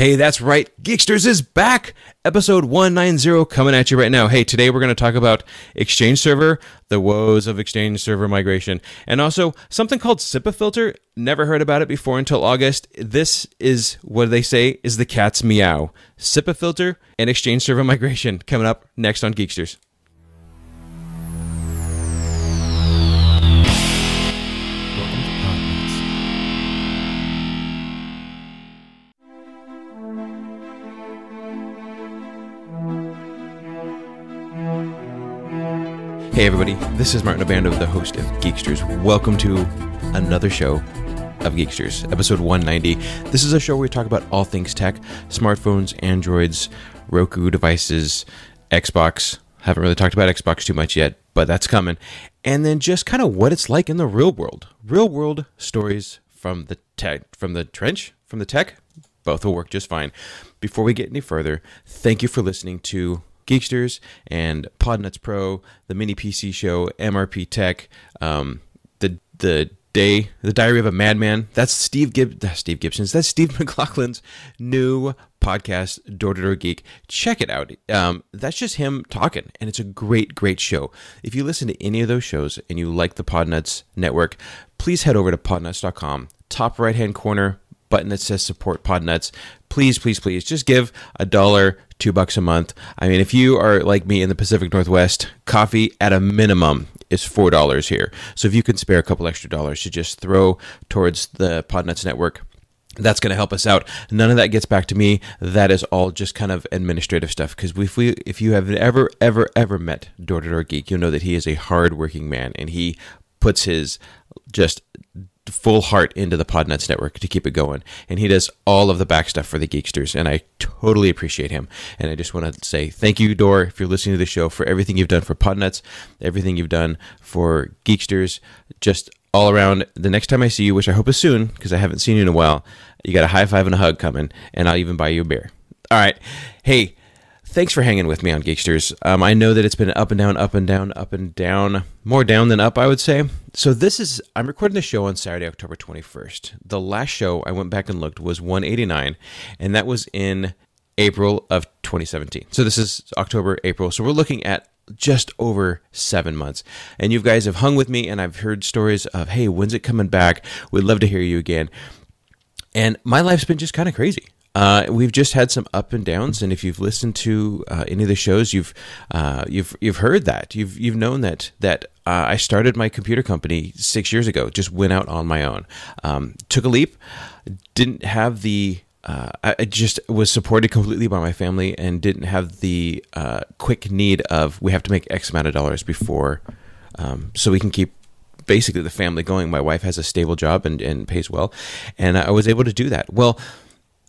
Hey, that's right. Geeksters is back. Episode 190 coming at you right now. Hey, today we're going to talk about Exchange Server, the woes of Exchange Server migration, and also something called CIPA filter. Never heard about it before until August. This is what they say is the cat's meow. CIPA filter and Exchange Server migration coming up next on Geeksters. Hey, everybody, this is Martin Obando, the host of Geeksters. Welcome to another show of Geeksters, episode 190. This is a show where we talk about all things tech smartphones, Androids, Roku devices, Xbox. Haven't really talked about Xbox too much yet, but that's coming. And then just kind of what it's like in the real world. Real world stories from the tech, from the trench, from the tech. Both will work just fine. Before we get any further, thank you for listening to Geeksters and Podnuts Pro, the Mini PC Show, MRP Tech, um, the the day, the Diary of a Madman. That's Steve Gib, Steve Gibson's. That's Steve McLaughlin's new podcast, Door to Door Geek. Check it out. Um, that's just him talking, and it's a great, great show. If you listen to any of those shows and you like the Podnuts network, please head over to podnuts.com. Top right hand corner, button that says support podnuts please please please just give a dollar two bucks a month i mean if you are like me in the pacific northwest coffee at a minimum is four dollars here so if you can spare a couple extra dollars to just throw towards the podnuts network that's going to help us out. None of that gets back to me. That is all just kind of administrative stuff. Because if we, if you have ever, ever, ever met Door to Door Geek, you'll know that he is a hard-working man, and he puts his just full heart into the Podnuts network to keep it going. And he does all of the back stuff for the Geeksters. And I totally appreciate him. And I just want to say thank you, Dor, if you're listening to the show, for everything you've done for Podnuts, everything you've done for Geeksters, just all around. The next time I see you, which I hope is soon, because I haven't seen you in a while, you got a high five and a hug coming, and I'll even buy you a beer. All right. Hey, thanks for hanging with me on Geeksters. Um, I know that it's been up and down, up and down, up and down, more down than up, I would say. So this is I'm recording the show on Saturday, October 21st. The last show I went back and looked was 189, and that was in April of 2017. So this is October, April. So we're looking at just over seven months. And you guys have hung with me, and I've heard stories of, hey, when's it coming back? We'd love to hear you again. And my life's been just kind of crazy. Uh, we've just had some up and downs, and if you've listened to uh, any of the shows, you've uh, you've you've heard that you've you've known that that uh, I started my computer company six years ago. Just went out on my own, um, took a leap, didn't have the uh, I just was supported completely by my family and didn't have the uh, quick need of we have to make X amount of dollars before, um, so we can keep basically the family going. My wife has a stable job and, and pays well, and I was able to do that. Well,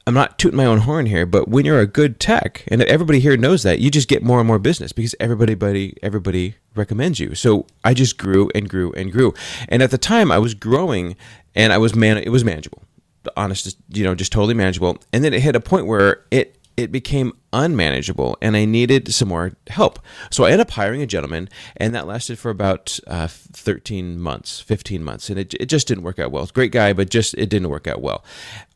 I'm not tooting my own horn here, but when you're a good tech, and everybody here knows that, you just get more and more business because everybody, everybody, everybody recommends you. So I just grew and grew and grew, and at the time I was growing, and I was man, it was manageable, honest, you know, just totally manageable. And then it hit a point where it it became unmanageable and I needed some more help. So I ended up hiring a gentleman, and that lasted for about uh, 13 months, 15 months, and it, it just didn't work out well. Great guy, but just it didn't work out well.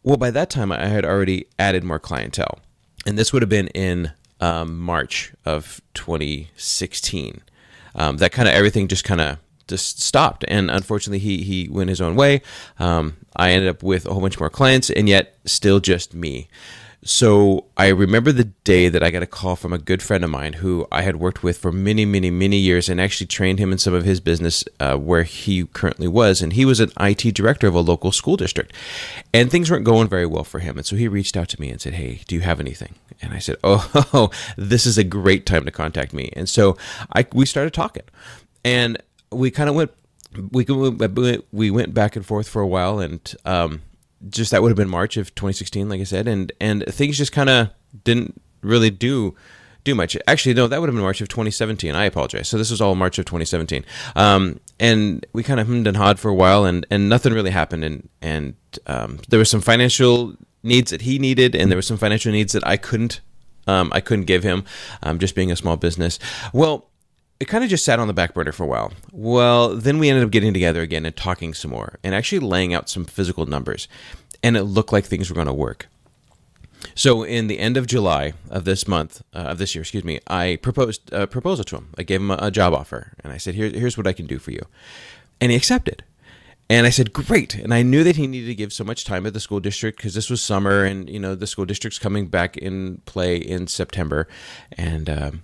Well, by that time, I had already added more clientele, and this would have been in um, March of 2016. Um, that kind of everything just kind of just stopped, and unfortunately, he he went his own way. Um, I ended up with a whole bunch more clients, and yet still just me. So I remember the day that I got a call from a good friend of mine who I had worked with for many, many, many years and actually trained him in some of his business uh, where he currently was. And he was an IT director of a local school district. And things weren't going very well for him. And so he reached out to me and said, Hey, do you have anything? And I said, Oh, this is a great time to contact me. And so I, we started talking. And we kind of went we we went back and forth for a while, and um, just that would have been March of 2016, like I said, and and things just kind of didn't really do do much. Actually, no, that would have been March of 2017. I apologize. So this was all March of 2017, um, and we kind of hummed and hawed for a while, and and nothing really happened, and and um, there was some financial needs that he needed, and there were some financial needs that I couldn't. Um, I couldn't give him, um, just being a small business. Well, it kind of just sat on the back burner for a while. Well, then we ended up getting together again and talking some more and actually laying out some physical numbers. And it looked like things were going to work. So in the end of July of this month uh, of this year, excuse me, I proposed a proposal to him. I gave him a, a job offer, and I said, Here, "Here's what I can do for you," and he accepted. And I said, "Great!" And I knew that he needed to give so much time at the school district because this was summer, and you know the school district's coming back in play in September, and. Um,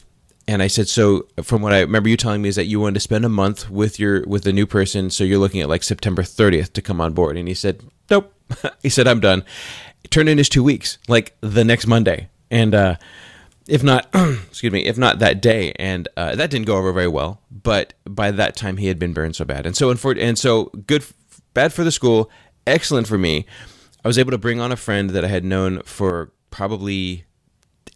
and I said, so from what I remember you telling me is that you wanted to spend a month with your with the new person, so you're looking at like September 30th to come on board. And he said, nope. he said, I'm done. It turned in his two weeks, like the next Monday, and uh, if not, excuse me, if not that day, and uh, that didn't go over very well. But by that time, he had been burned so bad, and so and so good, bad for the school, excellent for me. I was able to bring on a friend that I had known for probably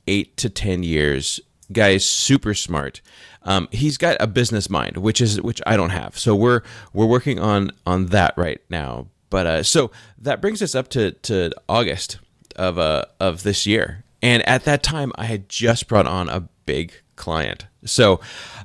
eight to ten years guy is super smart. Um, he's got a business mind, which is which I don't have. So we're we're working on on that right now. But uh, so that brings us up to to August of uh of this year, and at that time I had just brought on a big client. So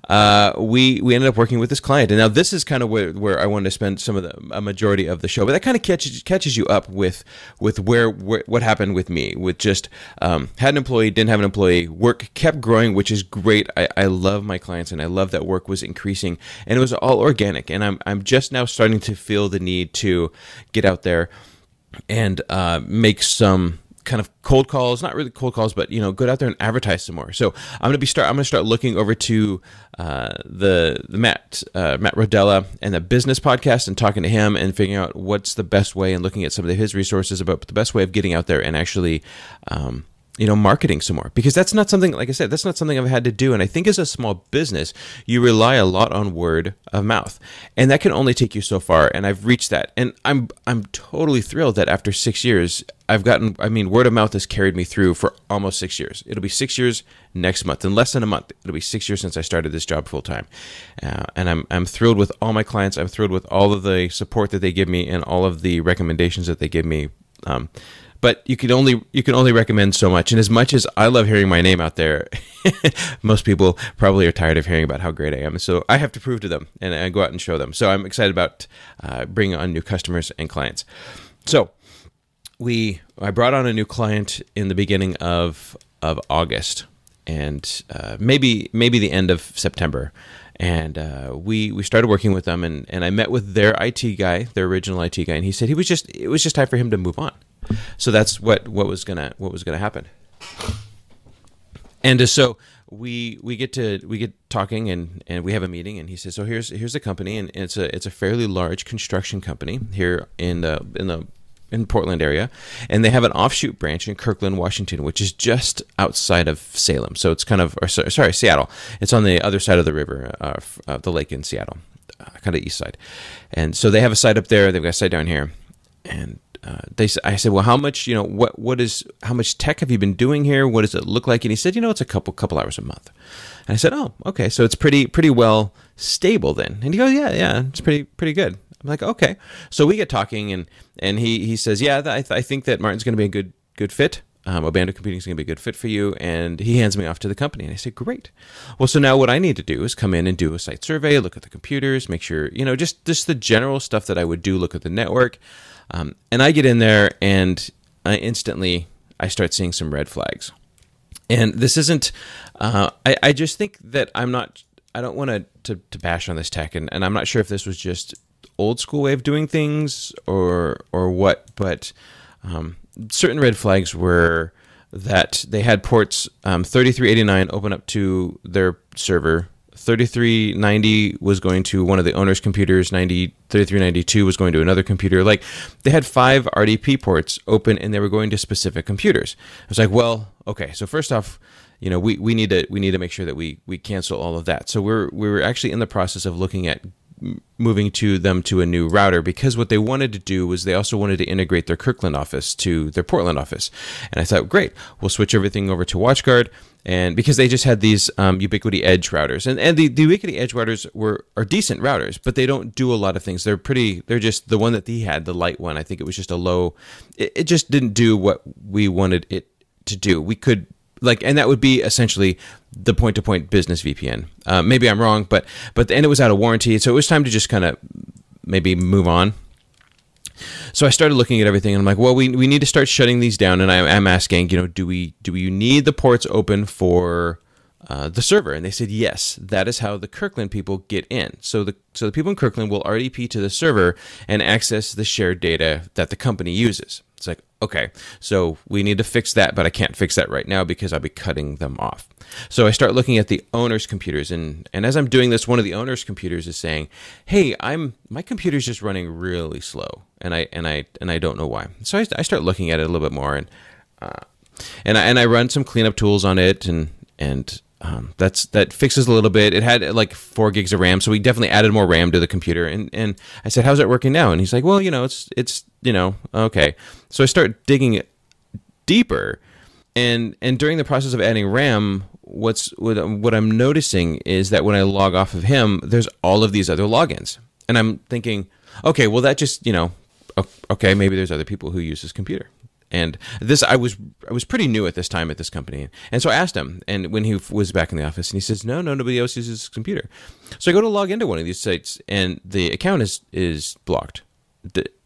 uh, we we ended up working with this client, and now this is kind of where, where I wanted to spend some of the a majority of the show. But that kind of catches catches you up with with where, where what happened with me with just um, had an employee, didn't have an employee, work kept growing, which is great. I, I love my clients, and I love that work was increasing, and it was all organic. And I'm I'm just now starting to feel the need to get out there and uh, make some kind of cold calls, not really cold calls, but you know, go out there and advertise some more. So I'm gonna be start. I'm gonna start looking over to uh, the the Matt uh, Matt Rodella and the business podcast and talking to him and figuring out what's the best way and looking at some of his resources about the best way of getting out there and actually. Um, you know marketing some more. Because that's not something like i said that's not something i've had to do. And i think as a small business you rely a lot on word of mouth. And that can only take you so far. And i've reached that. And i'm i'm totally thrilled that after 6 years i've gotten i mean word of mouth has carried me through for almost 6 years. It'll be 6 years next month. In less than a month it'll be 6 years since i started this job full time uh, and i'm i'm thrilled with all my clients. I'm thrilled with all of the support that they give me and all of the recommendations that they give me um, but you can only you can only recommend so much. And as much as I love hearing my name out there, most people probably are tired of hearing about how great I am. So I have to prove to them, and I go out and show them. So I'm excited about uh, bringing on new customers and clients. So we I brought on a new client in the beginning of of August, and uh, maybe maybe the end of September and uh, we we started working with them and, and I met with their IT guy, their original IT guy, and he said he was just it was just time for him to move on. So that's what what was gonna what was gonna happen. And uh, so we we get to we get talking and and we have a meeting and he says so here's here's a company and it's a it's a fairly large construction company here in the in the in Portland area, and they have an offshoot branch in Kirkland, Washington, which is just outside of Salem. So it's kind of, or, sorry, Seattle. It's on the other side of the river, uh, uh, the lake in Seattle, uh, kind of east side. And so they have a site up there. They've got a site down here, and uh, they I said, well, how much you know what what is how much tech have you been doing here? What does it look like? And he said, you know, it's a couple couple hours a month. And I said, oh, okay, so it's pretty pretty well stable then. And he goes, yeah, yeah, it's pretty pretty good. I'm like, okay. So we get talking, and and he he says, yeah, I, th- I think that Martin's going to be a good good fit. Um, Obando Computing is going to be a good fit for you. And he hands me off to the company. And I say, great. Well, so now what I need to do is come in and do a site survey, look at the computers, make sure, you know, just, just the general stuff that I would do, look at the network. Um, and I get in there and I instantly I start seeing some red flags. And this isn't, uh, I, I just think that I'm not, I don't want to, to bash on this tech. And, and I'm not sure if this was just old school way of doing things or, or what, but um, certain red flags were that they had ports um, 3389 open up to their server. 3390 was going to one of the owner's computers 90 3392 was going to another computer. Like they had five rdp ports open and they were going to specific computers. I was like well okay so first off you know we, we need to we need to make sure that we we cancel all of that. So we're we were actually in the process of looking at moving to them to a new router because what they wanted to do was they also wanted to integrate their Kirkland office to their Portland office. And I thought, great, we'll switch everything over to WatchGuard. And because they just had these um, Ubiquiti Edge routers, and, and the, the Ubiquiti Edge routers were are decent routers, but they don't do a lot of things. They're pretty. They're just the one that he had, the light one. I think it was just a low. It, it just didn't do what we wanted it to do. We could like and that would be essentially the point to point business VPN. Uh, maybe I'm wrong, but but and it was out of warranty, so it was time to just kind of maybe move on. So I started looking at everything, and I'm like, well, we, we need to start shutting these down. And I, I'm asking, you know, do we do we need the ports open for uh, the server? And they said yes. That is how the Kirkland people get in. So the so the people in Kirkland will RDP to the server and access the shared data that the company uses. Okay, so we need to fix that, but I can't fix that right now because I'll be cutting them off. So I start looking at the owner's computers, and and as I'm doing this, one of the owner's computers is saying, "Hey, I'm my computer's just running really slow." and I and I and I don't know why. So I, I start looking at it a little bit more, and uh, and I, and I run some cleanup tools on it, and and um, that's that fixes a little bit. It had like four gigs of RAM, so we definitely added more RAM to the computer. And and I said, "How's it working now?" And he's like, "Well, you know, it's it's you know okay." So I start digging deeper, and and during the process of adding RAM, what's what, what I'm noticing is that when I log off of him, there's all of these other logins, and I'm thinking, okay, well that just you know okay, maybe there's other people who use this computer. And this, I was, I was pretty new at this time at this company, and so I asked him. And when he was back in the office, and he says, "No, no, nobody else uses this computer." So I go to log into one of these sites, and the account is is blocked.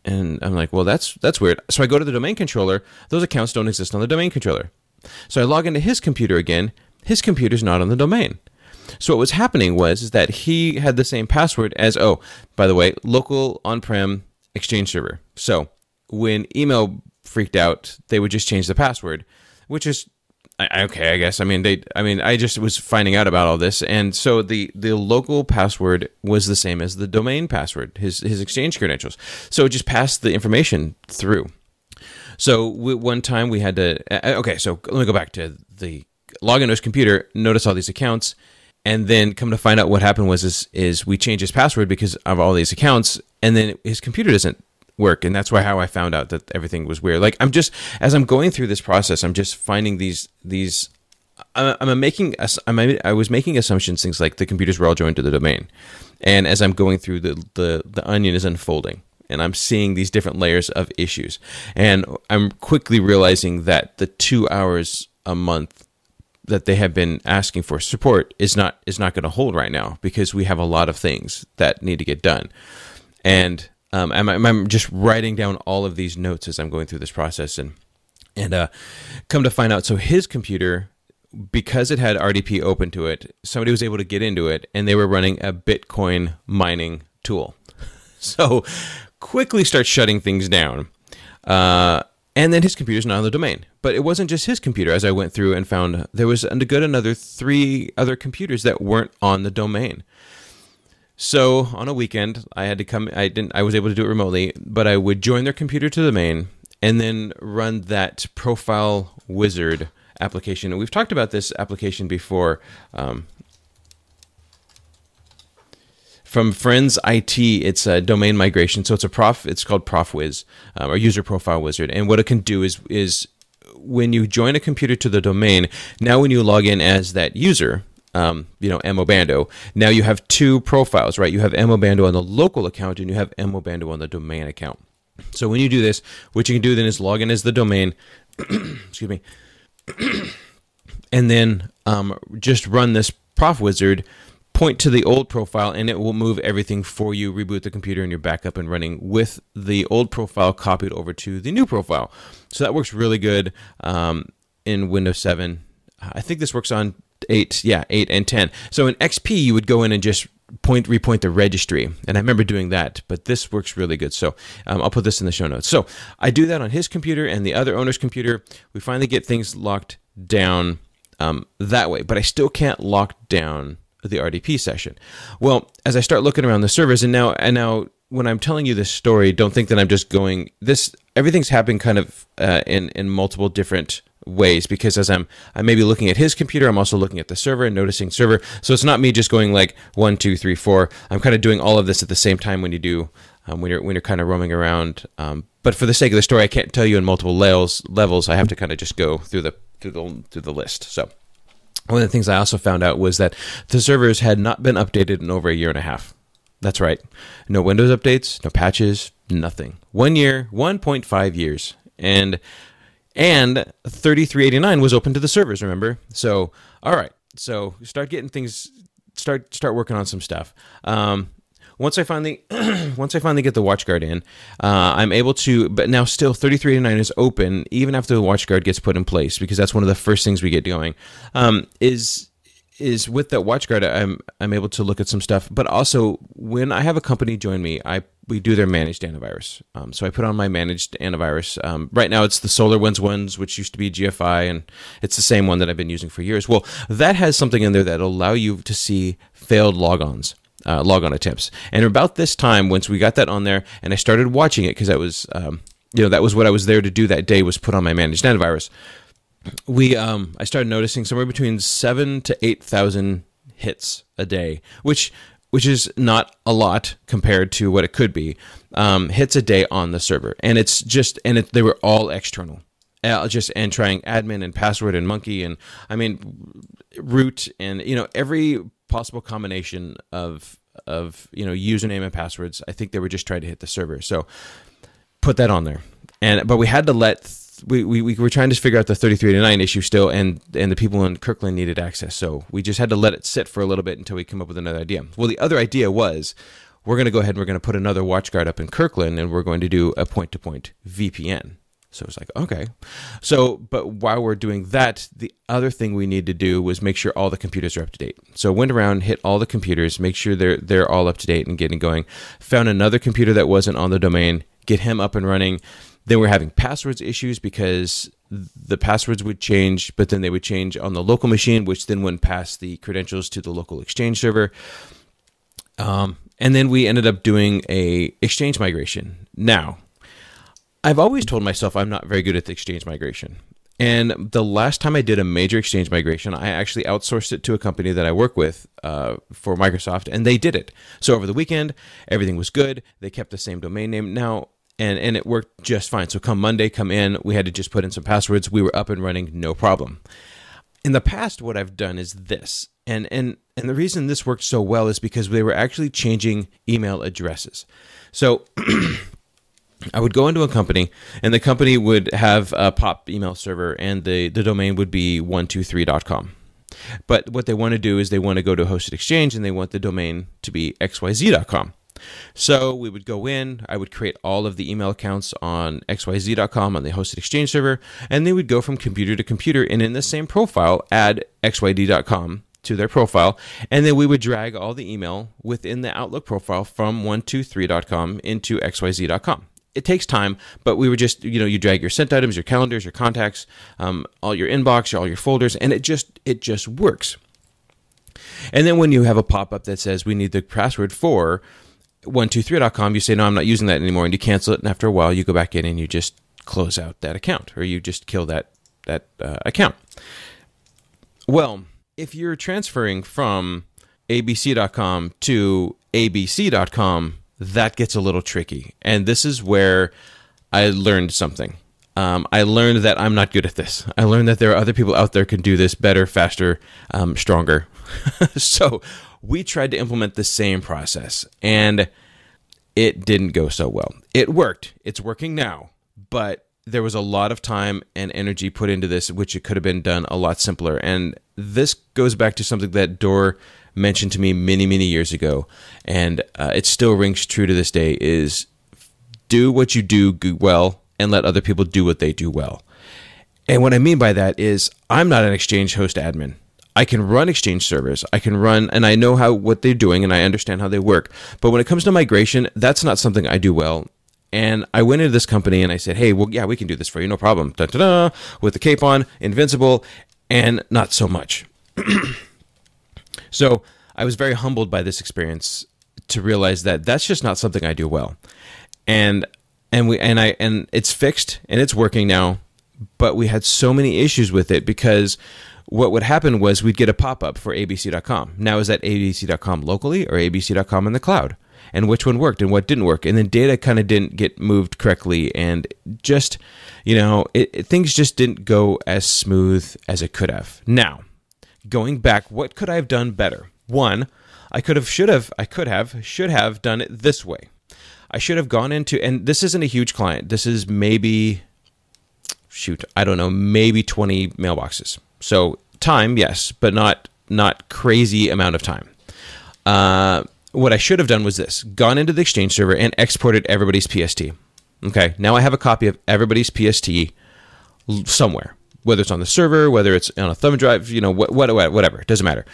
And I'm like, "Well, that's that's weird." So I go to the domain controller. Those accounts don't exist on the domain controller. So I log into his computer again. His computer's not on the domain. So what was happening was is that he had the same password as oh, by the way, local on-prem Exchange server. So when email freaked out, they would just change the password, which is okay, I guess. I mean, they. I mean, I just was finding out about all this, and so the the local password was the same as the domain password, his his exchange credentials. So it just passed the information through. So we, one time we had to. Uh, uh, okay, so let me go back to the login to his computer. Notice all these accounts and then come to find out what happened was is, is we changed his password because of all these accounts and then his computer doesn't work and that's why how i found out that everything was weird. Like i'm just as i'm going through this process i'm just finding these these i'm, making I'm, i was making assumptions things like the computers were all joined to the domain. And as i'm going through the the, the onion is unfolding and i'm seeing these different layers of issues. And i'm quickly realizing that the two hours a month that they have been asking for support is not is not going to hold right now because we have a lot of things that need to get done, and um, I'm, I'm just writing down all of these notes as I'm going through this process, and and uh, come to find out, so his computer because it had RDP open to it, somebody was able to get into it, and they were running a Bitcoin mining tool. So quickly start shutting things down. Uh, and then his computer's not on the domain. But it wasn't just his computer. As I went through and found there was a good another three other computers that weren't on the domain. So on a weekend, I had to come. I didn't. I was able to do it remotely, but I would join their computer to the domain and then run that profile wizard application. And we've talked about this application before. Um, from ForensiT. It's a domain migration, so it's a prof. It's called ProfWiz um, or User Profile Wizard. And what it can do is is when you join a computer to the domain, now when you log in as that user, um, you know, Bando. Now you have two profiles, right? You have Bando on the local account and you have Bando on the domain account. So when you do this, what you can do then is log in as the domain, excuse me, and then um, just run this prof wizard point to the old profile and it will move everything for you, reboot the computer, and you're back up and running with the old profile copied over to the new profile. So that works really good um, in Windows 7. I think this works on 8, yeah, 8 and 10. So in XP, you would go in and just point repoint the registry and i remember doing that but this works really good so um, i'll put this in the show notes so i do that on his computer and the other owner's computer we finally get things locked down um, that way but i still can't lock down the RDP session. Well, as I start looking around the servers, and now and now when I'm telling you this story, don't think that I'm just going this. Everything's happening kind of uh, in in multiple different ways because as I'm I may be looking at his computer, I'm also looking at the server and noticing server. So it's not me just going like one, two, three, four. I'm kind of doing all of this at the same time when you do um, when you're when you're kind of roaming around. Um, but for the sake of the story, I can't tell you in multiple levels. Levels, I have to kind of just go through the through the through the list. So one of the things I also found out was that the servers had not been updated in over a year and a half. That's right. No Windows updates, no patches, nothing. One year, 1.5 years. And and 3389 was open to the servers, remember? So, all right. So, start getting things start start working on some stuff. Um, once I finally once I finally get the WatchGuard in, uh, I'm able to. But now still 3389 is open even after the WatchGuard gets put in place because that's one of the first things we get going. Um, is is with that WatchGuard, I'm I'm able to look at some stuff, but also when I have a company join me, I we do their managed antivirus. Um, so I put on my managed antivirus. Um, right now, it's the SolarWinds ones, which used to be GFI, and it's the same one that I've been using for years. Well, that has something in there that allow you to see failed logons. Uh, logon attempts, and about this time, once we got that on there, and I started watching it because I was, um, you know, that was what I was there to do that day was put on my managed antivirus we um I started noticing somewhere between seven to eight thousand hits a day, which which is not a lot compared to what it could be. Um, hits a day on the server, and it's just and it, they were all external. Uh, just and trying admin and password and monkey and I mean root and you know every possible combination of of you know username and passwords. I think they were just trying to hit the server. So put that on there, and but we had to let we, we, we were trying to figure out the 3389 issue still, and, and the people in Kirkland needed access. So we just had to let it sit for a little bit until we come up with another idea. Well, the other idea was we're going to go ahead and we're going to put another watch guard up in Kirkland, and we're going to do a point to point VPN. So it's like, okay. So, but while we're doing that, the other thing we need to do was make sure all the computers are up to date. So went around, hit all the computers, make sure they're they're all up to date and getting going. Found another computer that wasn't on the domain, get him up and running then we're having passwords issues because the passwords would change, but then they would change on the local machine, which then wouldn't pass the credentials to the local Exchange server. Um, and then we ended up doing a Exchange migration. Now, I've always told myself I'm not very good at the Exchange migration. And the last time I did a major Exchange migration, I actually outsourced it to a company that I work with uh, for Microsoft, and they did it. So over the weekend, everything was good. They kept the same domain name. Now, and and it worked just fine. So come Monday, come in, we had to just put in some passwords. We were up and running, no problem. In the past, what I've done is this, and and and the reason this worked so well is because they were actually changing email addresses. So. I would go into a company, and the company would have a pop email server, and the, the domain would be 123.com. But what they want to do is they want to go to hosted exchange, and they want the domain to be xyz.com. So we would go in, I would create all of the email accounts on xyz.com on the hosted exchange server, and they would go from computer to computer and in the same profile add xyd.com to their profile, and then we would drag all the email within the Outlook profile from 123.com into xyz.com. It takes time, but we were just, you know, you drag your sent items, your calendars, your contacts, um, all your inbox, all your folders, and it just, it just works. And then when you have a pop up that says we need the password for 123.com, you say, no, I'm not using that anymore, and you cancel it. And after a while, you go back in and you just close out that account or you just kill that, that uh, account. Well, if you're transferring from abc.com to abc.com, that gets a little tricky. And this is where I learned something. Um, I learned that I'm not good at this. I learned that there are other people out there can do this better, faster, um, stronger. so we tried to implement the same process and it didn't go so well. It worked. It's working now, but there was a lot of time and energy put into this, which it could have been done a lot simpler. And this goes back to something that Dor mentioned to me many, many years ago, and uh, it still rings true to this day: is do what you do well and let other people do what they do well. And what I mean by that is, I'm not an Exchange host admin. I can run Exchange servers. I can run, and I know how what they're doing, and I understand how they work. But when it comes to migration, that's not something I do well. And I went into this company and I said, "Hey, well, yeah, we can do this for you, no problem." Da da da, with the cape on, invincible, and not so much. so I was very humbled by this experience to realize that that's just not something I do well. And and we and I and it's fixed and it's working now, but we had so many issues with it because what would happen was we'd get a pop up for abc.com. Now, is that abc.com locally or abc.com in the cloud? And which one worked and what didn't work? And then data kind of didn't get moved correctly. And just, you know, it, it, things just didn't go as smooth as it could have. Now, going back, what could I have done better? One, I could have, should have, I could have, should have done it this way. I should have gone into, and this isn't a huge client. This is maybe, shoot, I don't know, maybe 20 mailboxes. So time, yes, but not not crazy amount of time. Uh, what I should have done was this: gone into the Exchange server and exported everybody's PST. Okay, now I have a copy of everybody's PST somewhere, whether it's on the server, whether it's on a thumb drive, you know, what, what, whatever, it doesn't matter.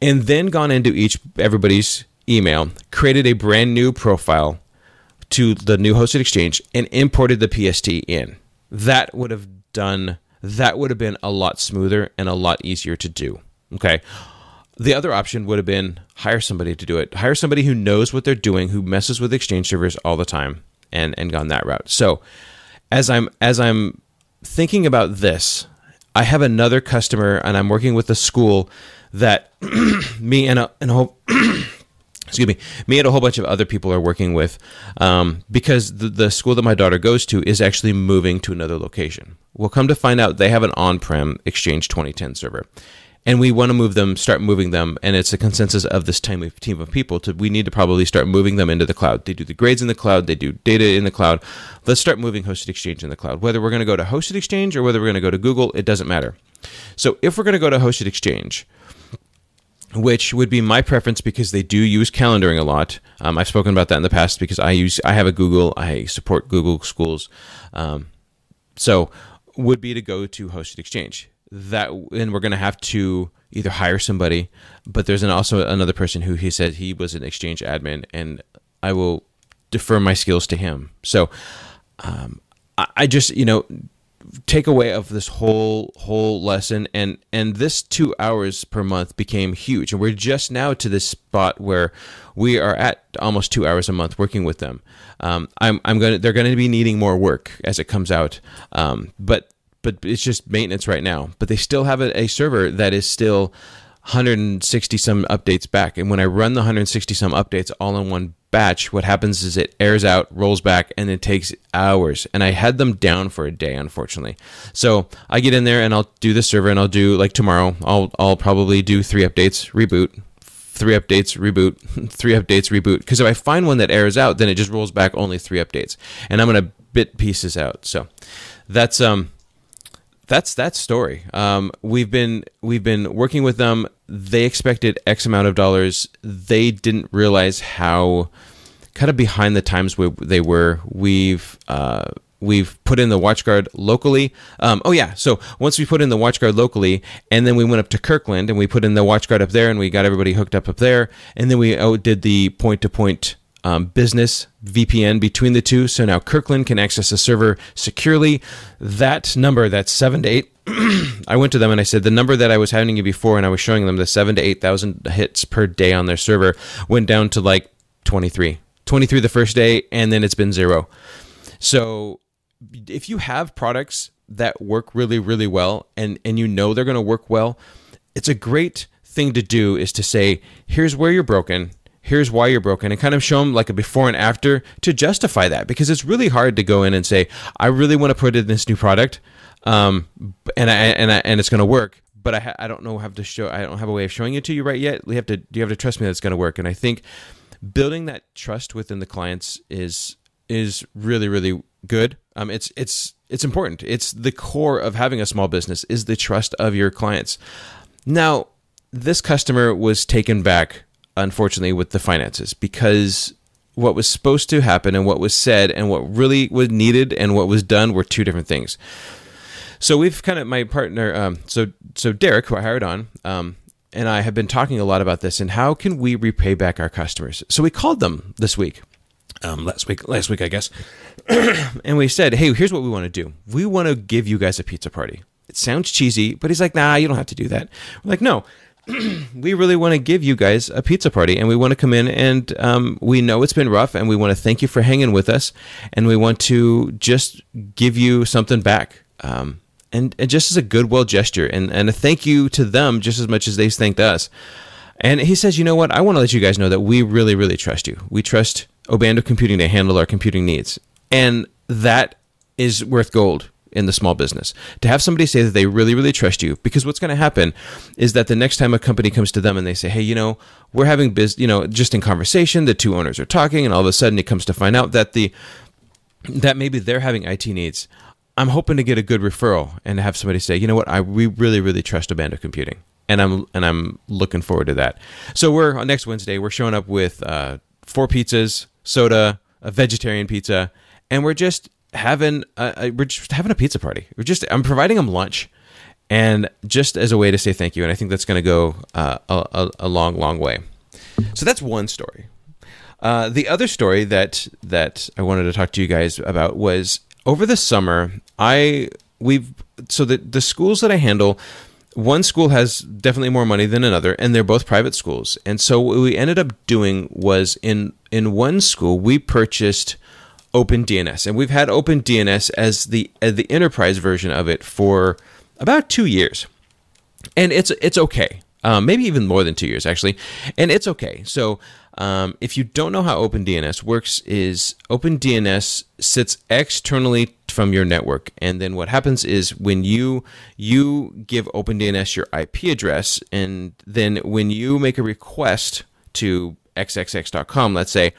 And then gone into each everybody's email, created a brand new profile to the new hosted exchange, and imported the PST in. That would have done. That would have been a lot smoother and a lot easier to do. Okay. The other option would have been hire somebody to do it. Hire somebody who knows what they're doing, who messes with exchange servers all the time, and and gone that route. So, as I'm as I'm thinking about this, I have another customer, and I'm working with a school that me and a, and a whole. excuse me, me and a whole bunch of other people are working with um, because the, the school that my daughter goes to is actually moving to another location. We'll come to find out they have an on prem Exchange 2010 server and we want to move them, start moving them, and it's a consensus of this team of, team of people. To we need to probably start moving them into the cloud. They do the grades in the cloud, they do data in the cloud. Let's start moving Hosted Exchange in the cloud. Whether we're going to go to Hosted Exchange or whether we're going to go to Google, it doesn't matter. So if we're going to go to Hosted Exchange, which would be my preference because they do use calendaring a lot. Um, I've spoken about that in the past because I use I have a Google, I support Google schools, um, so would be to go to Hosted Exchange. That and we're going to have to either hire somebody but there's an, also another person who he said he was an exchange admin and i will defer my skills to him. So um, I, I just you know take away of this whole whole lesson and and this two hours per month became huge. And we're just now to this spot where we are at almost two hours a month working with them. Um, I'm, I'm gonna they're gonna be needing more work as it comes out. Um, but but it's just maintenance right now. But they still have a, a server that is still 160 some updates back. And when I run the 160 some updates all in one batch, what happens is it airs out, rolls back, and it takes hours. And I had them down for a day, unfortunately. So I get in there and I'll do the server and I'll do like tomorrow, I'll, I'll probably do three updates, reboot, three updates, reboot, three updates, reboot. Because if I find one that airs out, then it just rolls back only three updates. And I'm going to bit pieces out. So that's, um, that's that story. Um, we've been we've been working with them. They expected X amount of dollars. They didn't realize how kind of behind the times we, they were. We've uh, we've put in the WatchGuard locally. Um, oh yeah, so once we put in the WatchGuard locally, and then we went up to Kirkland and we put in the WatchGuard up there, and we got everybody hooked up up there, and then we did the point to point um, business VPN between the two. So now Kirkland can access the server securely. That number, that's seven to eight. I went to them and I said the number that I was having you before, and I was showing them the seven to eight thousand hits per day on their server went down to like 23. 23 the first day, and then it's been zero. So if you have products that work really, really well, and and you know they're going to work well, it's a great thing to do is to say, here's where you're broken here's why you're broken and kind of show them like a before and after to justify that because it's really hard to go in and say i really want to put in this new product um, and I, and I, and it's going to work but I, I don't know how to show i don't have a way of showing it to you right yet. You have to you have to trust me that it's going to work. And i think building that trust within the clients is is really really good. Um, it's it's it's important. It's the core of having a small business is the trust of your clients. Now this customer was taken back unfortunately, with the finances because what was supposed to happen and what was said and what really was needed and what was done were two different things. So we've kind of my partner, um, so so Derek, who I hired on, um, and I have been talking a lot about this and how can we repay back our customers. So we called them this week, um, last week, last week I guess, and we said, hey, here's what we want to do. We want to give you guys a pizza party. It sounds cheesy, but he's like, nah, you don't have to do that. We're like, no, we really want to give you guys a pizza party and we want to come in and um, we know it's been rough and we want to thank you for hanging with us and we want to just give you something back. Um, and, and just as a goodwill gesture and, and a thank you to them just as much as they thanked us. And he says you know what? I want to let you guys know that we really really trust you. We trust obando computing to handle our computing needs. And that is worth gold in the small business to have somebody say that they really really trust you because what's going to happen is that the next time a company comes to them and they say hey you know we're having biz you know just in conversation the two owners are talking and all of a sudden it comes to find out that the that maybe they're having IT needs I'm hoping to get a good referral and have somebody say you know what I we really really trust Obando Computing and I'm and I'm looking forward to that. So we're on next Wednesday. We're showing up with uh, four pizzas, soda, a vegetarian pizza, and we're just having a, we're just having a pizza party. We're just I'm providing them lunch, and just as a way to say thank you. And I think that's going to go uh, a, a long, long way. So that's one story. Uh, the other story that that I wanted to talk to you guys about was over the summer. I we've so the the schools that I handle. One school has definitely more money than another, and they're both private schools. And so what we ended up doing was in in one school we purchased OpenDNS, and we've had OpenDNS as the as the enterprise version of it for about two years, and it's it's okay. Um, maybe even more than two years actually, and it's okay. So um, if you don't know how OpenDNS works, is OpenDNS sits externally from your network, and then what happens is when you you give OpenDNS your IP address, and then when you make a request to xxx.com, let's say,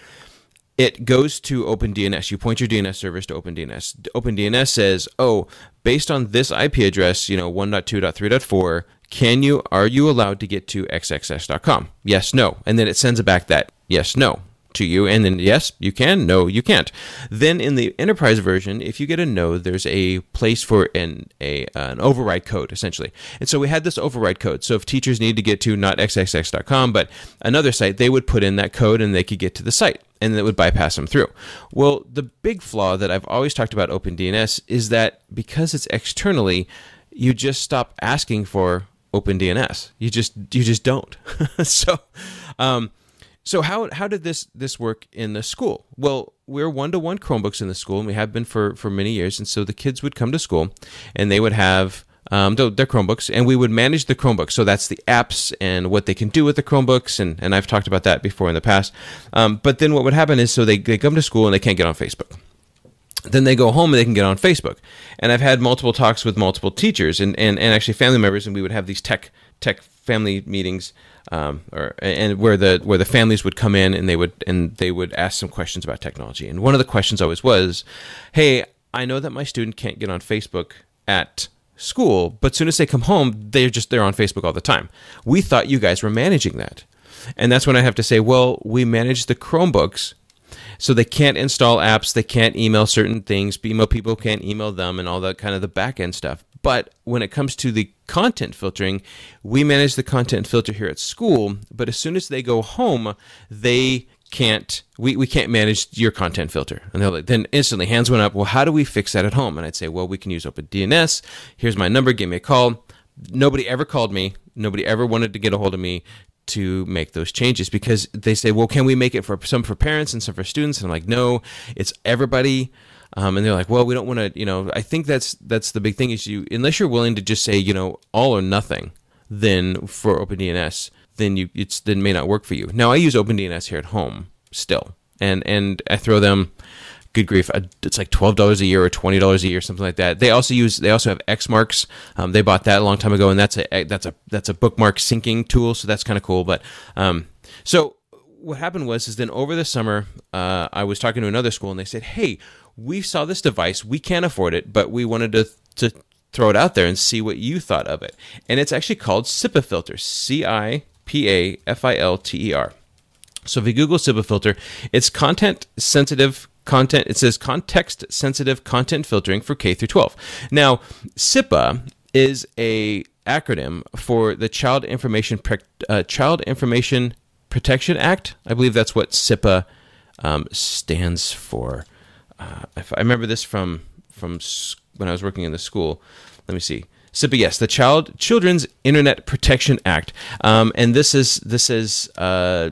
it goes to OpenDNS. You point your DNS service to OpenDNS. OpenDNS says, "Oh, based on this IP address, you know, 1.2.3.4, can you are you allowed to get to xxx.com? Yes, no. And then it sends it back that yes, no to you and then yes, you can, no, you can't. Then in the enterprise version, if you get a no, there's a place for an a an override code essentially. And so we had this override code. So if teachers need to get to not xxx.com but another site, they would put in that code and they could get to the site and it would bypass them through. Well, the big flaw that I've always talked about OpenDNS is that because it's externally, you just stop asking for OpenDNS. You just you just don't. so, um, so how how did this this work in the school? Well, we're one to one Chromebooks in the school, and we have been for for many years. And so the kids would come to school, and they would have um, their Chromebooks, and we would manage the Chromebooks. So that's the apps and what they can do with the Chromebooks, and, and I've talked about that before in the past. Um, but then what would happen is, so they, they come to school and they can't get on Facebook then they go home and they can get on Facebook. And I've had multiple talks with multiple teachers and, and, and actually family members, and we would have these tech tech family meetings, um, or and where the where the families would come in and they would and they would ask some questions about technology. And one of the questions always was, "Hey, I know that my student can't get on Facebook at school, but soon as they come home, they're just they're on Facebook all the time. We thought you guys were managing that." And that's when I have to say, "Well, we manage the Chromebooks." So they can't install apps, they can't email certain things, email people can't email them, and all that kind of the back end stuff. But when it comes to the content filtering, we manage the content filter here at school. But as soon as they go home, they can't we, we can't manage your content filter. And they're like then instantly hands went up well how do we fix that at home? And i'd say well we can use opendns here's my number give me a call. Nobody ever called me. Nobody ever wanted to get a hold of me to make those changes because they say, well, can we make it for some for parents and some for students? And I'm like, no, it's everybody. Um, and they're like, well, we don't want to, you know, I think that's that's the big thing is you unless you're willing to just say, you know, all or nothing, then for OpenDNS, then you it's then may not work for you. Now I use OpenDNS here at home still, and and I throw them good grief, it's like twelve dollars a year or twenty dollars a year, something like that. They also use they also have Xmarks. Um, they bought that a long time ago, and that's a that's a that's a bookmark syncing tool, so that's kind of cool. But um, so what happened was is then over the summer, uh, I was talking to another school, and they said, "Hey, we saw this device, we can't afford it, but we wanted to to throw it out there and see what you thought of it." And it's actually called CIPA filter, C I P A F I L T E R. So if you Google CIPA filter, it's content sensitive content it says context sensitive content filtering for K through 12. Now, CIPA is a acronym for the Child Information uh, Child Information Protection Act. I believe that's what CIPA um, stands for. Uh, I remember this from from when I was working in the school. Let me see. CIPA, yes, the Child Children's Internet Protection Act, um, and this is this is uh,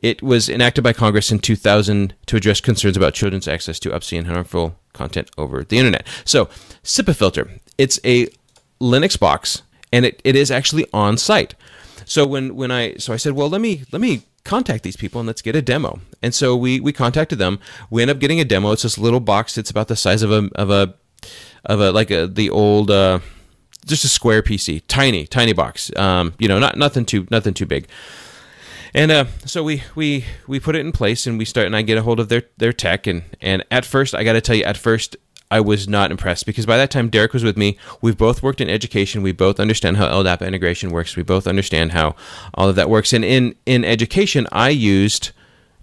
it was enacted by Congress in 2000 to address concerns about children's access to obscene and harmful content over the internet. So, CIPA filter, it's a Linux box, and it, it is actually on site. So when when I so I said, well, let me let me contact these people and let's get a demo. And so we we contacted them. We end up getting a demo. It's this little box. It's about the size of a of a of a like a the old uh, just a square PC, tiny tiny box. Um, you know, not nothing too nothing too big. And uh, so we we we put it in place, and we start, and I get a hold of their their tech, and and at first, I got to tell you, at first, I was not impressed because by that time Derek was with me. We've both worked in education. We both understand how LDAP integration works. We both understand how all of that works. And in in education, I used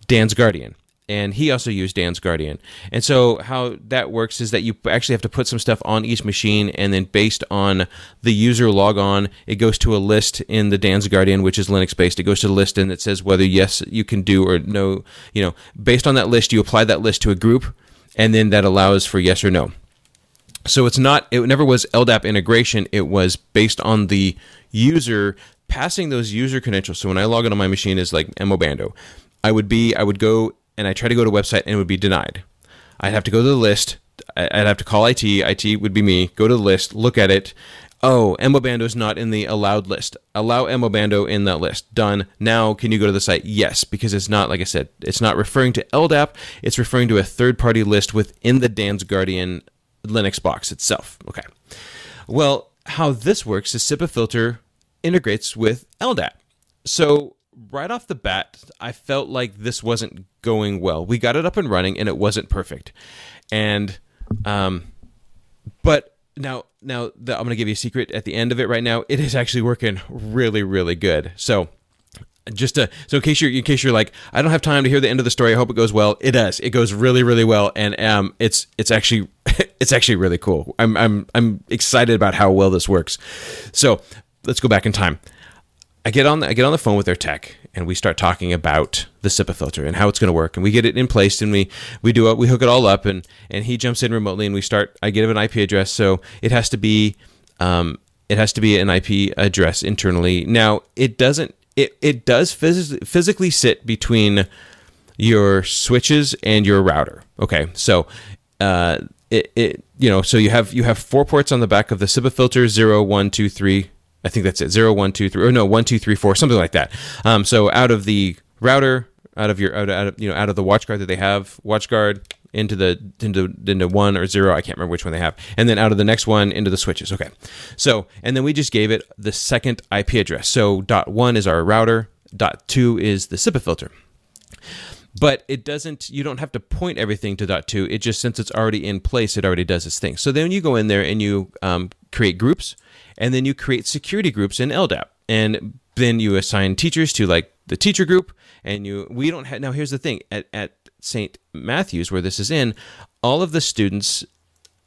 Dan's Guardian and he also used Dan's Guardian. And so how that works is that you actually have to put some stuff on each machine, and then based on the user logon, it goes to a list in the Dan's Guardian, which is Linux based. It goes to the list and it says whether yes you can do or no. You know, based on that list, you apply that list to a group, and then that allows for yes or no. So it's not. It never was LDAP integration. It was based on the user passing those user credentials. So when I log in on my machine is like Emobando. I would be I would go and I try to go to a website and it would be denied. I'd have to go to the list. I'd have to call IT. IT would be me. Go to the list, look at it. Oh, Emobando is not in the allowed list. Allow Emobando in that list. Done. Now, can you go to the site? Yes, because it's not, like I said, it's not referring to LDAP. It's referring to a third party list within the Dan's Guardian Linux box itself. Okay. Well, how this works is CIPA filter integrates with LDAP. So right off the bat, I felt like this wasn't going well. We got it up and running, and it wasn't perfect. And, um, but now, now the, I'm going to give you a secret at the end of it. Right now, it is actually working really, really good. So, just to so in case you're in case you're like I don't have time to hear the end of the story. I hope it goes well. It does. It goes really, really well, and um, it's it's actually it's actually really cool. I'm I'm I'm excited about how well this works. So let's go back in time. I get on the, I get on the phone with their tech and we start talking about the CIPA filter and how it's going to work and we get it in place and we we do it we hook it all up and and he jumps in remotely and we start I give him an IP address so it has to be um, it has to be an IP address internally. Now it doesn't it it does phys- physically sit between your switches and your router. Okay, so uh, it, it you know so you have you have four ports on the back of the CIPA filter zero one two three I think that's it. Zero, one, two, three, or no, one, two, three, four, something like that. Um, so out of the router, out of your out of, out of you know out of the WatchGuard that they have, WatchGuard into the into into one or zero. I can't remember which one they have, and then out of the next one into the switches. Okay, so and then we just gave it the second IP address. So dot one is our router. Dot two is the CIPA filter but it doesn't you don't have to point everything to dot two it just since it's already in place it already does its thing so then you go in there and you um, create groups and then you create security groups in LDAP, and then you assign teachers to like the teacher group, and you we don't have now. Here's the thing at at St. Matthews where this is in, all of the students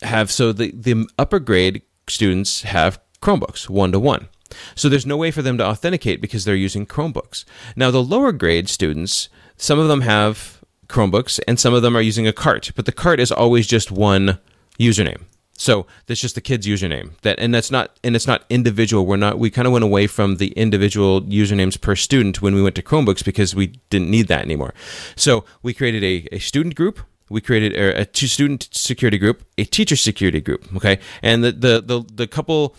have so the the upper grade students have Chromebooks one to one. So there's no way for them to authenticate because they're using Chromebooks. Now the lower grade students, some of them have Chromebooks and some of them are using a cart, but the cart is always just one username. So that's just the kid's username. That and that's not and it's not individual. We're not we kind of went away from the individual usernames per student when we went to Chromebooks because we didn't need that anymore. So we created a, a student group. We created er, a, a student security group, a teacher security group. Okay, and the the the, the couple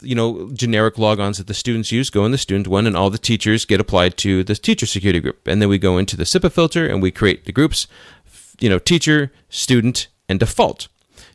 you know generic logons that the students use go in the student one and all the teachers get applied to the teacher security group and then we go into the CIPA filter and we create the groups you know teacher student and default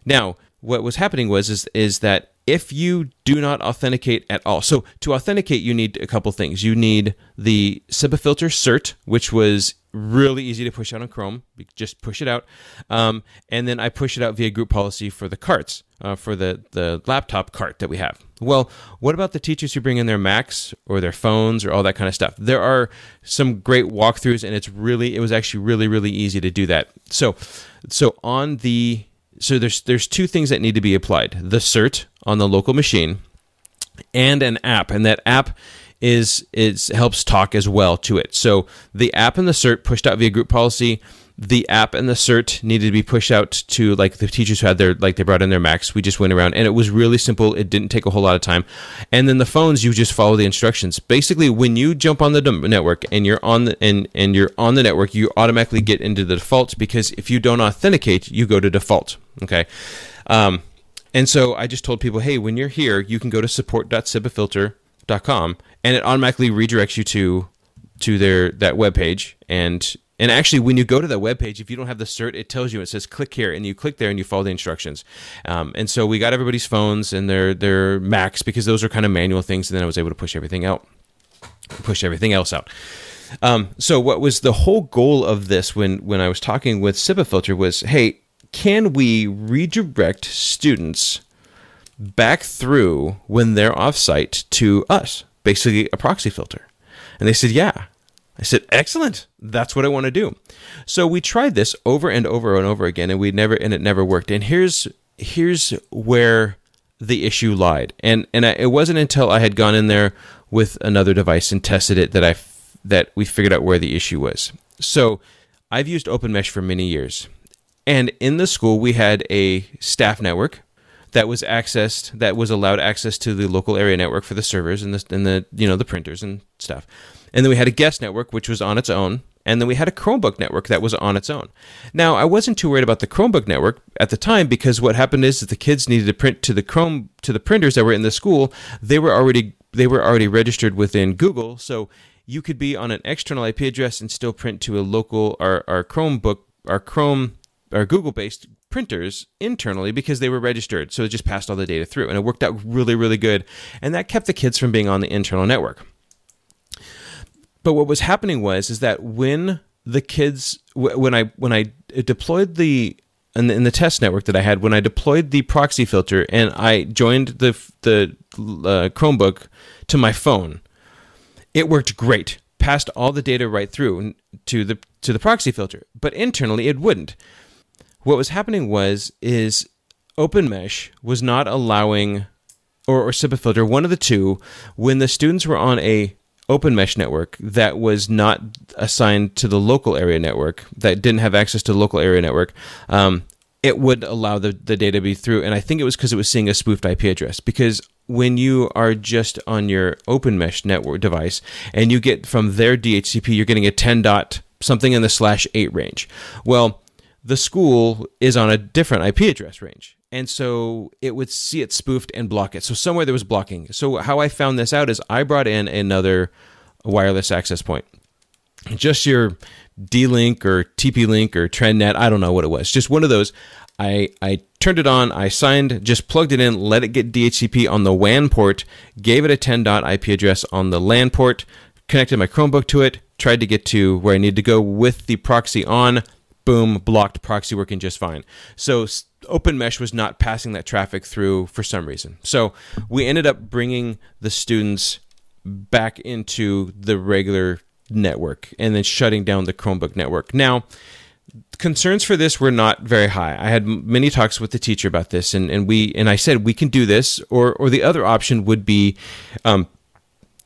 now what was happening was is is that if you do not authenticate at all, so to authenticate, you need a couple things. You need the CIPA filter cert, which was really easy to push out on Chrome. Just push it out, um, and then I push it out via group policy for the carts, uh, for the the laptop cart that we have. Well, what about the teachers who bring in their Macs or their phones or all that kind of stuff? There are some great walkthroughs, and it's really it was actually really really easy to do that. So, so on the so there's there's two things that need to be applied: the cert on the local machine, and an app, and that app is is helps talk as well to it. So the app and the cert pushed out via group policy the app and the cert needed to be pushed out to like the teachers who had their like they brought in their Macs. We just went around and it was really simple. It didn't take a whole lot of time. And then the phones, you just follow the instructions. Basically, when you jump on the network and you're on the and and you're on the network, you automatically get into the default because if you don't authenticate, you go to default. Okay. Um, and so I just told people, hey, when you're here, you can go to support.cipafilter.com and it automatically redirects you to to their that web page and and actually, when you go to the webpage, if you don't have the cert, it tells you it says click here, and you click there and you follow the instructions. Um, and so we got everybody's phones and their their Macs because those are kind of manual things, and then I was able to push everything out, push everything else out. Um, so what was the whole goal of this when when I was talking with CIPA Filter was, hey, can we redirect students back through when they're offsite to us, basically a proxy filter? And they said, yeah. I said, excellent. That's what I want to do. So we tried this over and over and over again, and we never and it never worked. And here's here's where the issue lied. And and I, it wasn't until I had gone in there with another device and tested it that I f- that we figured out where the issue was. So I've used OpenMesh for many years, and in the school we had a staff network that was accessed that was allowed access to the local area network for the servers and the and the you know the printers and stuff. And then we had a guest network which was on its own, and then we had a Chromebook network that was on its own. Now, I wasn't too worried about the Chromebook network at the time because what happened is that the kids needed to print to the Chrome to the printers that were in the school. They were already they were already registered within Google, so you could be on an external IP address and still print to a local our our Chromebook our Chrome our Google based printers internally because they were registered. So it just passed all the data through and it worked out really, really good. And that kept the kids from being on the internal network. But what was happening was is that when the kids when I when I deployed the in the, in the test network that I had when I deployed the proxy filter and I joined the the uh, Chromebook to my phone, it worked great. Passed all the data right through to the to the proxy filter, but internally it wouldn't what was happening was is OpenMesh was not allowing or, or Filter, one of the two, when the students were on a OpenMesh network that was not assigned to the local area network, that didn't have access to the local area network, um, it would allow the, the data to be through. And I think it was because it was seeing a spoofed IP address. Because when you are just on your open mesh network device and you get from their DHCP, you're getting a 10 dot something in the slash 8 range. Well, the school is on a different IP address range. And so it would see it spoofed and block it. So somewhere there was blocking. So how I found this out is I brought in another wireless access point. Just your D-Link or TP-Link or TrendNet, I don't know what it was. Just one of those. I, I turned it on, I signed, just plugged it in, let it get DHCP on the WAN port, gave it a 10 dot IP address on the LAN port, connected my Chromebook to it, tried to get to where I need to go with the proxy on, boom, blocked proxy working just fine. So open mesh was not passing that traffic through for some reason. So we ended up bringing the students back into the regular network and then shutting down the Chromebook network. Now, concerns for this were not very high. I had many talks with the teacher about this, and, and we and I said we can do this, or or the other option would be, um,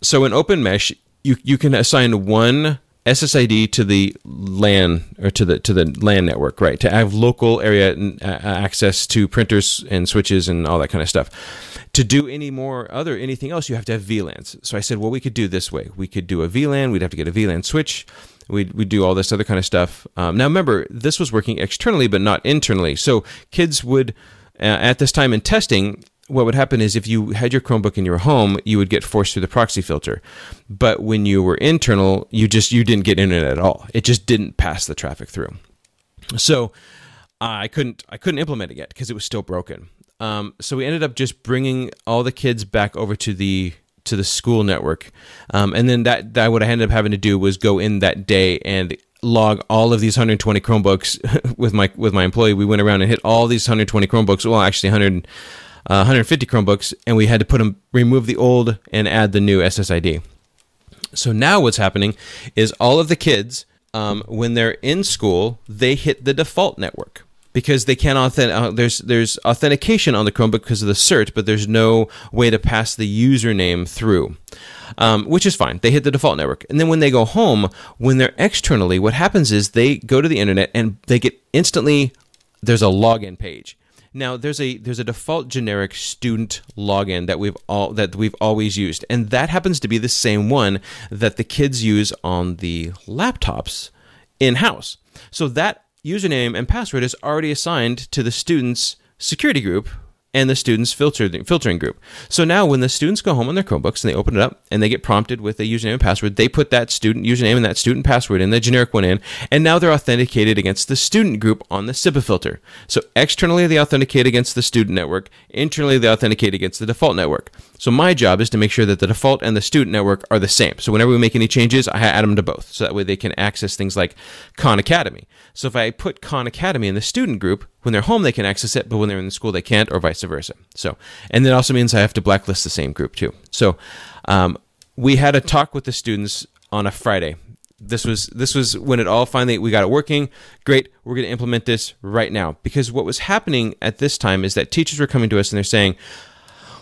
so in OpenMesh you you can assign one SSID to the LAN or to the to the LAN network, right? To have local area access to printers and switches and all that kind of stuff. To do any more other anything else, you have to have VLANs. So I said, well, we could do this way. We could do a VLAN. We'd have to get a VLAN switch. We'd, we'd do all this other kind of stuff. Um, now, remember, this was working externally, but not internally. So kids would, uh, at this time in testing, what would happen is if you had your Chromebook in your home, you would get forced through the proxy filter. But when you were internal, you just you didn't get internet at all. It just didn't pass the traffic through. So I couldn't I couldn't implement it yet because it was still broken. Um, so we ended up just bringing all the kids back over to the to the school network, um, and then that that what I ended up having to do was go in that day and log all of these 120 Chromebooks with my with my employee. We went around and hit all these 120 Chromebooks. Well, actually 100 uh, 150 Chromebooks, and we had to put them, remove the old and add the new SSID. So now what's happening is all of the kids, um, when they're in school, they hit the default network because they can't authentic. Uh, there's there's authentication on the Chromebook because of the cert, but there's no way to pass the username through, um, which is fine. They hit the default network, and then when they go home, when they're externally, what happens is they go to the internet and they get instantly. There's a login page, now there's a there's a default generic student login that we've all that we've always used, and that happens to be the same one that the kids use on the laptops in house. So that username and password is already assigned to the student's security group and the students filtering filtering group. So now when the students go home on their Chromebooks and they open it up and they get prompted with a username and password, they put that student username and that student password in the generic one in, and now they're authenticated against the student group on the CIPA filter. So externally they authenticate against the student network, internally they authenticate against the default network. So my job is to make sure that the default and the student network are the same. So whenever we make any changes, I add them to both. So that way they can access things like Khan Academy. So if I put Khan Academy in the student group, when they're home they can access it, but when they're in the school they can't, or vice versa. So, and that also means I have to blacklist the same group too. So, um, we had a talk with the students on a Friday. This was this was when it all finally we got it working. Great, we're going to implement this right now because what was happening at this time is that teachers were coming to us and they're saying,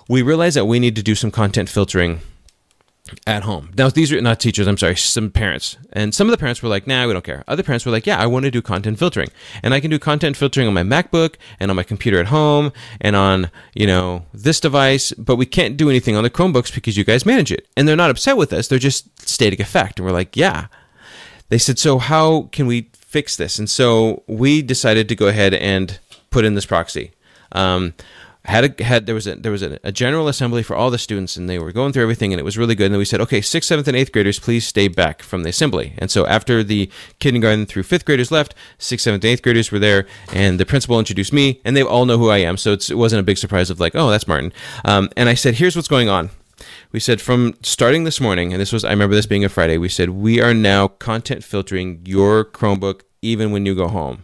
we realize that we need to do some content filtering at home. Now, these are not teachers, I'm sorry, some parents. And some of the parents were like, nah, we don't care. Other parents were like, yeah, I want to do content filtering. And I can do content filtering on my MacBook and on my computer at home and on, you know, this device, but we can't do anything on the Chromebooks because you guys manage it. And they're not upset with us, they're just stating a fact. And we're like, yeah. They said, so how can we fix this? And so we decided to go ahead and put in this proxy. Um, had a, had there was a there was a, a, general assembly for all the students and they were going through everything and it was really good. And then we said okay sixth seventh and eighth graders please stay back from the assembly. And so after the kindergarten through fifth graders left sixth seventh and eighth graders were there and the principal introduced me and they all know who I am. So it wasn't a big surprise of like oh that's Martin. Um, and I said here's what's going on. We said from starting this morning and this was I remember this being a Friday we said we are now content filtering your Chromebook even when you go home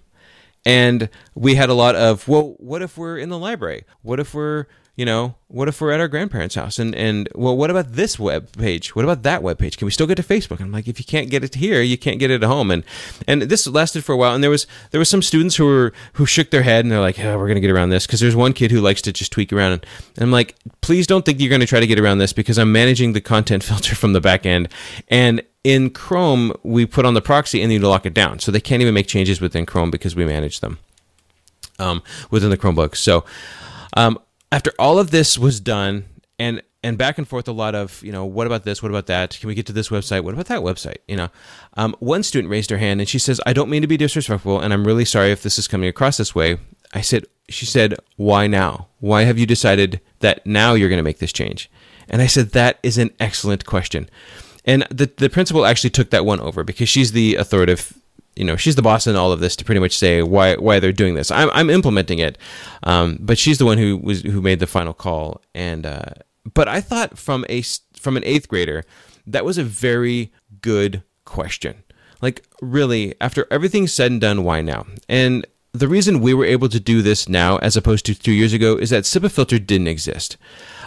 and we had a lot of, well, what if we're in the library? What if we're, you know, what if we're at our grandparents' house? And and well, what about this web page? What about that web page? Can we still get to Facebook? And I'm like, if you can't get it here, you can't get it at home. And and this lasted for a while. And there was there was some students who were who shook their head and they're like, oh, we're gonna get around this because there's one kid who likes to just tweak around. And I'm like, please don't think you're gonna try to get around this because I'm managing the content filter from the back end, and in Chrome, we put on the proxy and you lock it down. So they can't even make changes within Chrome because we manage them um, within the Chromebook. So um, after all of this was done and and back and forth a lot of you know what about this? What about that? Can we get to this website? What about that website? You know um, one student raised her hand and she says i don't mean to be disrespectful and i'm really sorry if this is coming across this way. I said she said why now? Why have you decided that now you're going to make this change? And i said that is an excellent question. And the the principal actually took that one over because she's the authoritative you know she's the boss in all of this to pretty much say why why they're doing this. I'm I'm implementing it, um, but she's the one who was who made the final call. And uh, but I thought from a from an eighth grader that was a very good question. Like really, after everything's said and done, why now? And the reason we were able to do this now as opposed to two years ago is that CIPA filter didn't exist.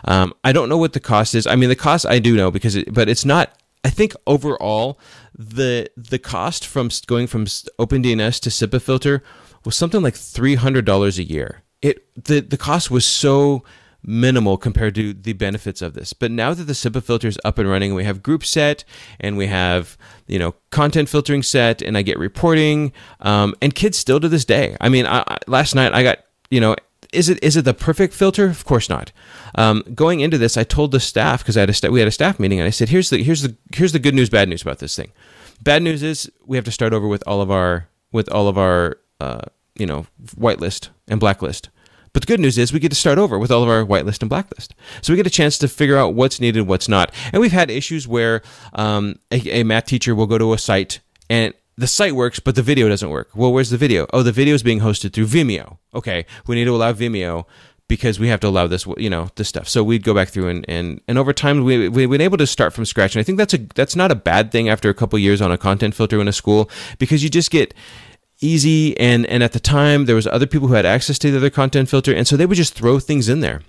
Um, I don't know what the cost is. I mean, the cost I do know because, it, but it's not I think overall the the cost from going from OpenDNS to CIPA filter was something like three hundred dollars a year. It the the cost was so minimal compared to the benefits of this. But now that the CIPA filter is up and running, we have group set and we have you know content filtering set, and I get reporting. Um, and kids still to this day. I mean, I, last night I got you know is it is it the perfect filter? Of course not. Um, going into this, I told the staff because I had a we had a staff meeting, and I said, "Here's the here's the here's the good news, bad news about this thing. Bad news is we have to start over with all of our with all of our uh, you know whitelist and blacklist. But the good news is we get to start over with all of our whitelist and blacklist. So we get a chance to figure out what's needed, what's not. And we've had issues where um, a, a math teacher will go to a site and the site works, but the video doesn't work. Well, where's the video? Oh, the video is being hosted through Vimeo. Okay, we need to allow Vimeo because we have to allow this, you know, this stuff. So we'd go back through and and, and over time we we've been able to start from scratch, and I think that's a that's not a bad thing after a couple years on a content filter in a school because you just get easy and and at the time there was other people who had access to the other content filter, and so they would just throw things in there.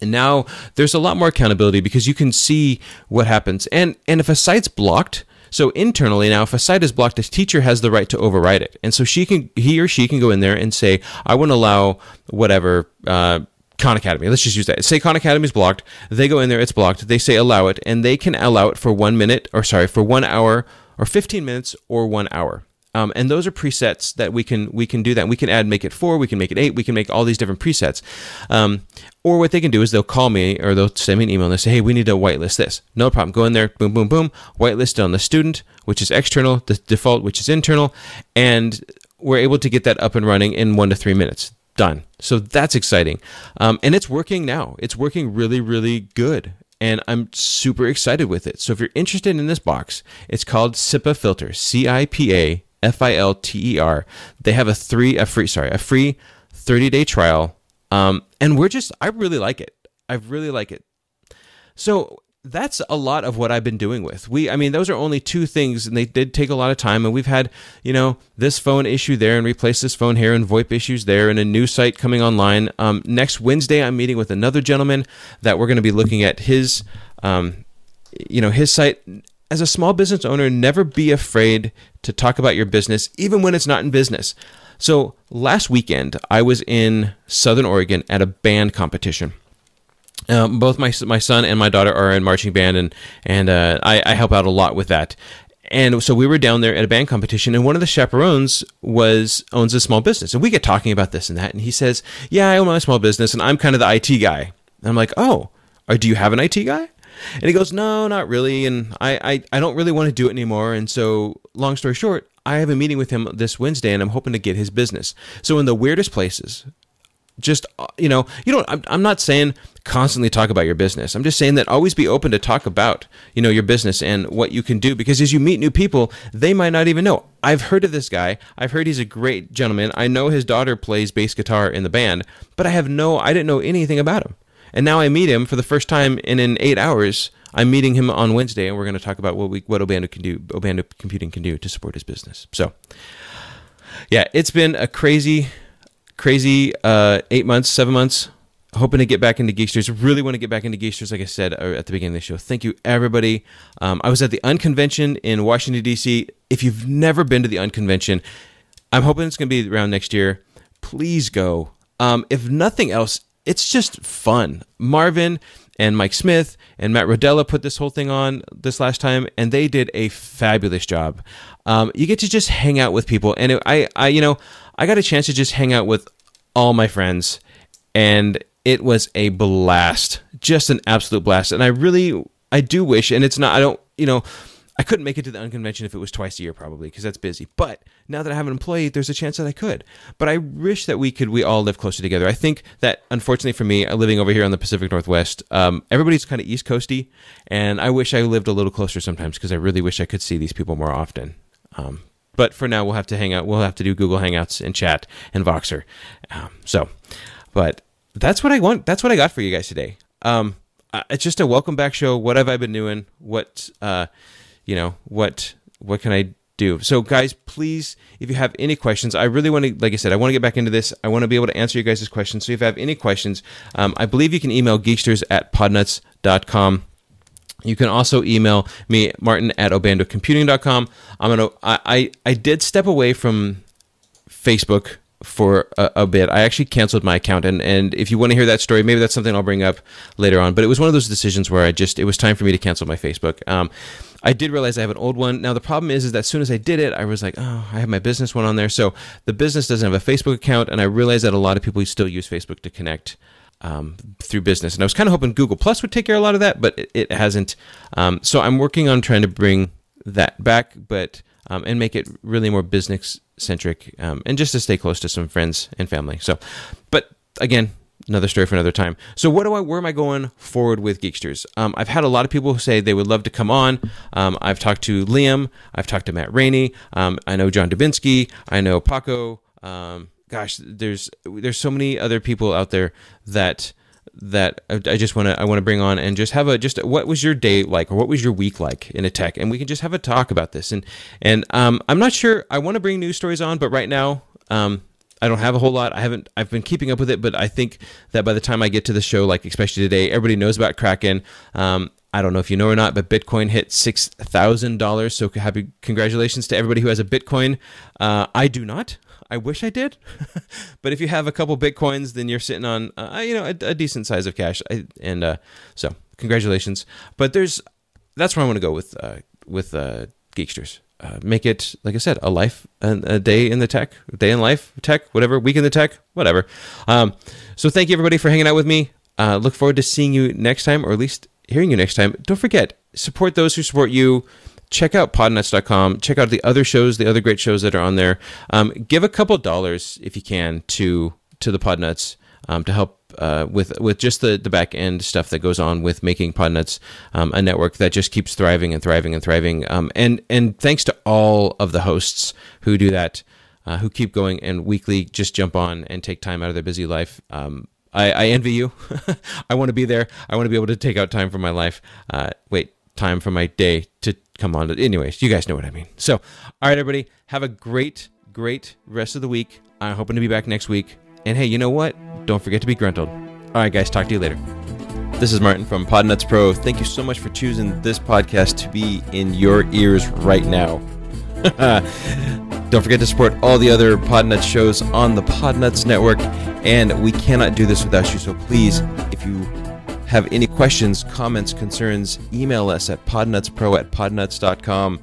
And now there's a lot more accountability because you can see what happens. And and if a site's blocked, so internally now, if a site is blocked, a teacher has the right to override it, and so she can, he or she can go in there and say, I won't allow whatever. Uh, Khan Academy. Let's just use that. Say Khan Academy is blocked. They go in there, it's blocked. They say allow it, and they can allow it for one minute, or sorry, for one hour, or 15 minutes, or one hour. Um, and those are presets that we can we can do that. We can add make it four, we can make it eight, we can make all these different presets. Um, or what they can do is they'll call me or they'll send me an email and they say, hey, we need to whitelist this. No problem. Go in there, boom, boom, boom, whitelist on the student, which is external, the default, which is internal, and we're able to get that up and running in one to three minutes. Done. So that's exciting. Um, and it's working now. It's working really, really good and I'm super excited with it. So if you're interested in this box, it's called CIPA Filter, C I P A F I L T E R. They have a three a free sorry a free 30 day trial, um, and we're just I really like it. I really like it. So that's a lot of what I've been doing with. We, I mean, those are only two things, and they did take a lot of time. And we've had, you know, this phone issue there, and replace this phone here, and VoIP issues there, and a new site coming online. Um, next Wednesday, I'm meeting with another gentleman that we're going to be looking at his, um, you know, his site. As a small business owner, never be afraid to talk about your business, even when it's not in business. So last weekend, I was in Southern Oregon at a band competition. Um, both my my son and my daughter are in marching band, and and uh, I, I help out a lot with that. And so we were down there at a band competition, and one of the chaperones was owns a small business, and we get talking about this and that, and he says, "Yeah, I own my small business, and I'm kind of the IT guy." And I'm like, "Oh, or do you have an IT guy?" And he goes, "No, not really, and I I, I don't really want to do it anymore." And so, long story short, I have a meeting with him this Wednesday, and I'm hoping to get his business. So in the weirdest places, just uh, you know you don't I'm, I'm not saying constantly talk about your business. I'm just saying that always be open to talk about you know your business and what you can do because as you meet new people they might not even know. I've heard of this guy. I've heard he's a great gentleman. I know his daughter plays bass guitar in the band but i have no i didn't know anything about him and now i meet him for the first time and in eight hours i'm meeting him on wednesday and we're going to talk about what we what obando can do obando computing can do to support his business so yeah it's been a crazy crazy uh, eight months, seven months. Hoping to get back into Geeksters. Really want to get back into Geeksters, like I said uh, at the beginning of the show. Thank you, everybody. Um, I was at the Unconvention in Washington, D.C. If you've never been to the Unconvention, I'm hoping it's going to be around next year. Please go. Um, if nothing else, it's just fun. Marvin and Mike Smith and Matt Rodella put this whole thing on this last time, and they did a fabulous job. Um, you get to just hang out with people, and it, I, I, you know, I got a chance to just hang out with all my friends, and it was a blast, just an absolute blast. And I really, I do wish, and it's not, I don't, you know, I couldn't make it to the unconvention if it was twice a year, probably, because that's busy. But now that I have an employee, there's a chance that I could. But I wish that we could, we all live closer together. I think that, unfortunately for me, living over here on the Pacific Northwest, um, everybody's kind of East Coasty, and I wish I lived a little closer sometimes because I really wish I could see these people more often. Um, but for now, we'll have to hang out. We'll have to do Google Hangouts and chat and Voxer. Um, so, but that's what I want. That's what I got for you guys today. Um, it's just a welcome back show. What have I been doing? What, uh, you know, what, what can I do? So, guys, please, if you have any questions, I really want to, like I said, I want to get back into this. I want to be able to answer you guys' questions. So, if you have any questions, um, I believe you can email geeksters at podnuts.com. You can also email me, Martin at obandocomputing.com. I'm gonna I, I, I did step away from Facebook for a, a, bit. I actually canceled my account and, and if you want to hear that story, maybe that's something I'll bring up later on. But it was one of those decisions where I just it was time for me to cancel my Facebook. Um, I did realize I have an old one. Now the problem is is that as soon as I did it, I was like, oh, I have my business one on there. So the business doesn't have a Facebook account, and I realized that a lot of people still use Facebook to connect um, through business. And I was kind of hoping Google Plus would take care of a lot of that, but it, it hasn't. Um, so I'm working on trying to bring that back, but um, and make it really more business centric, um, and just to stay close to some friends and family. So, but again. Another story for another time. So, what do I? Where am I going forward with Geeksters? Um, I've had a lot of people say they would love to come on. Um, I've talked to Liam. I've talked to Matt Rainey. I know John Dubinsky. I know Paco. Um, gosh, there's there's so many other people out there that that I just want to I want to bring on and just have a just what was your day like or what was your week like in a tech and we can just have a talk about this and and um, I'm not sure I want to bring news stories on but right now um, I don't have a whole lot I haven't I've been keeping up with it but I think that by the time I get to the show like especially today everybody knows about Kraken um, I don't know if you know or not, but Bitcoin hit six thousand dollars. So happy congratulations to everybody who has a Bitcoin. Uh, I do not. I wish I did, but if you have a couple bitcoins, then you're sitting on uh, you know a, a, decent size of cash, I, and uh, so congratulations. But there's that's where I want to go with uh, with uh, Geeksters. Uh, make it like I said, a life, a, day in the tech, day in life, tech, whatever, week in the tech, whatever. Um, so thank you everybody for hanging out with me. Uh, look forward to seeing you next time, or at least hearing you next time. Don't forget, support those who support you check out podnuts.com. Check out the other shows, the other great shows that are on there. Um, give a couple dollars if you can to to the Podnuts um, to help uh, with with just the, the back end stuff that goes on with making Podnuts um, a network that just keeps thriving and thriving and thriving. Um, and and thanks to all of the hosts who do that, uh, who keep going and weekly just jump on and take time out of their busy life. Um, I, I envy you. I want to be there. I want to be able to take out time from my life. Uh, wait, time from my day to come on. Anyways, you guys know what I mean. So, all right, everybody, have a great, great rest of the week. I'm hoping to be back next week. And hey, you know what? Don't forget to be gruntled. All right, guys, talk to you later. This is Martin from Podnuts Pro. Thank you so much for choosing this podcast to be in your ears right now. Don't forget to support all the other Podnuts shows on the Podnuts Network. And we cannot do this without you. So please, if you have any questions, comments, concerns, email us at podnutspro at podnuts.com.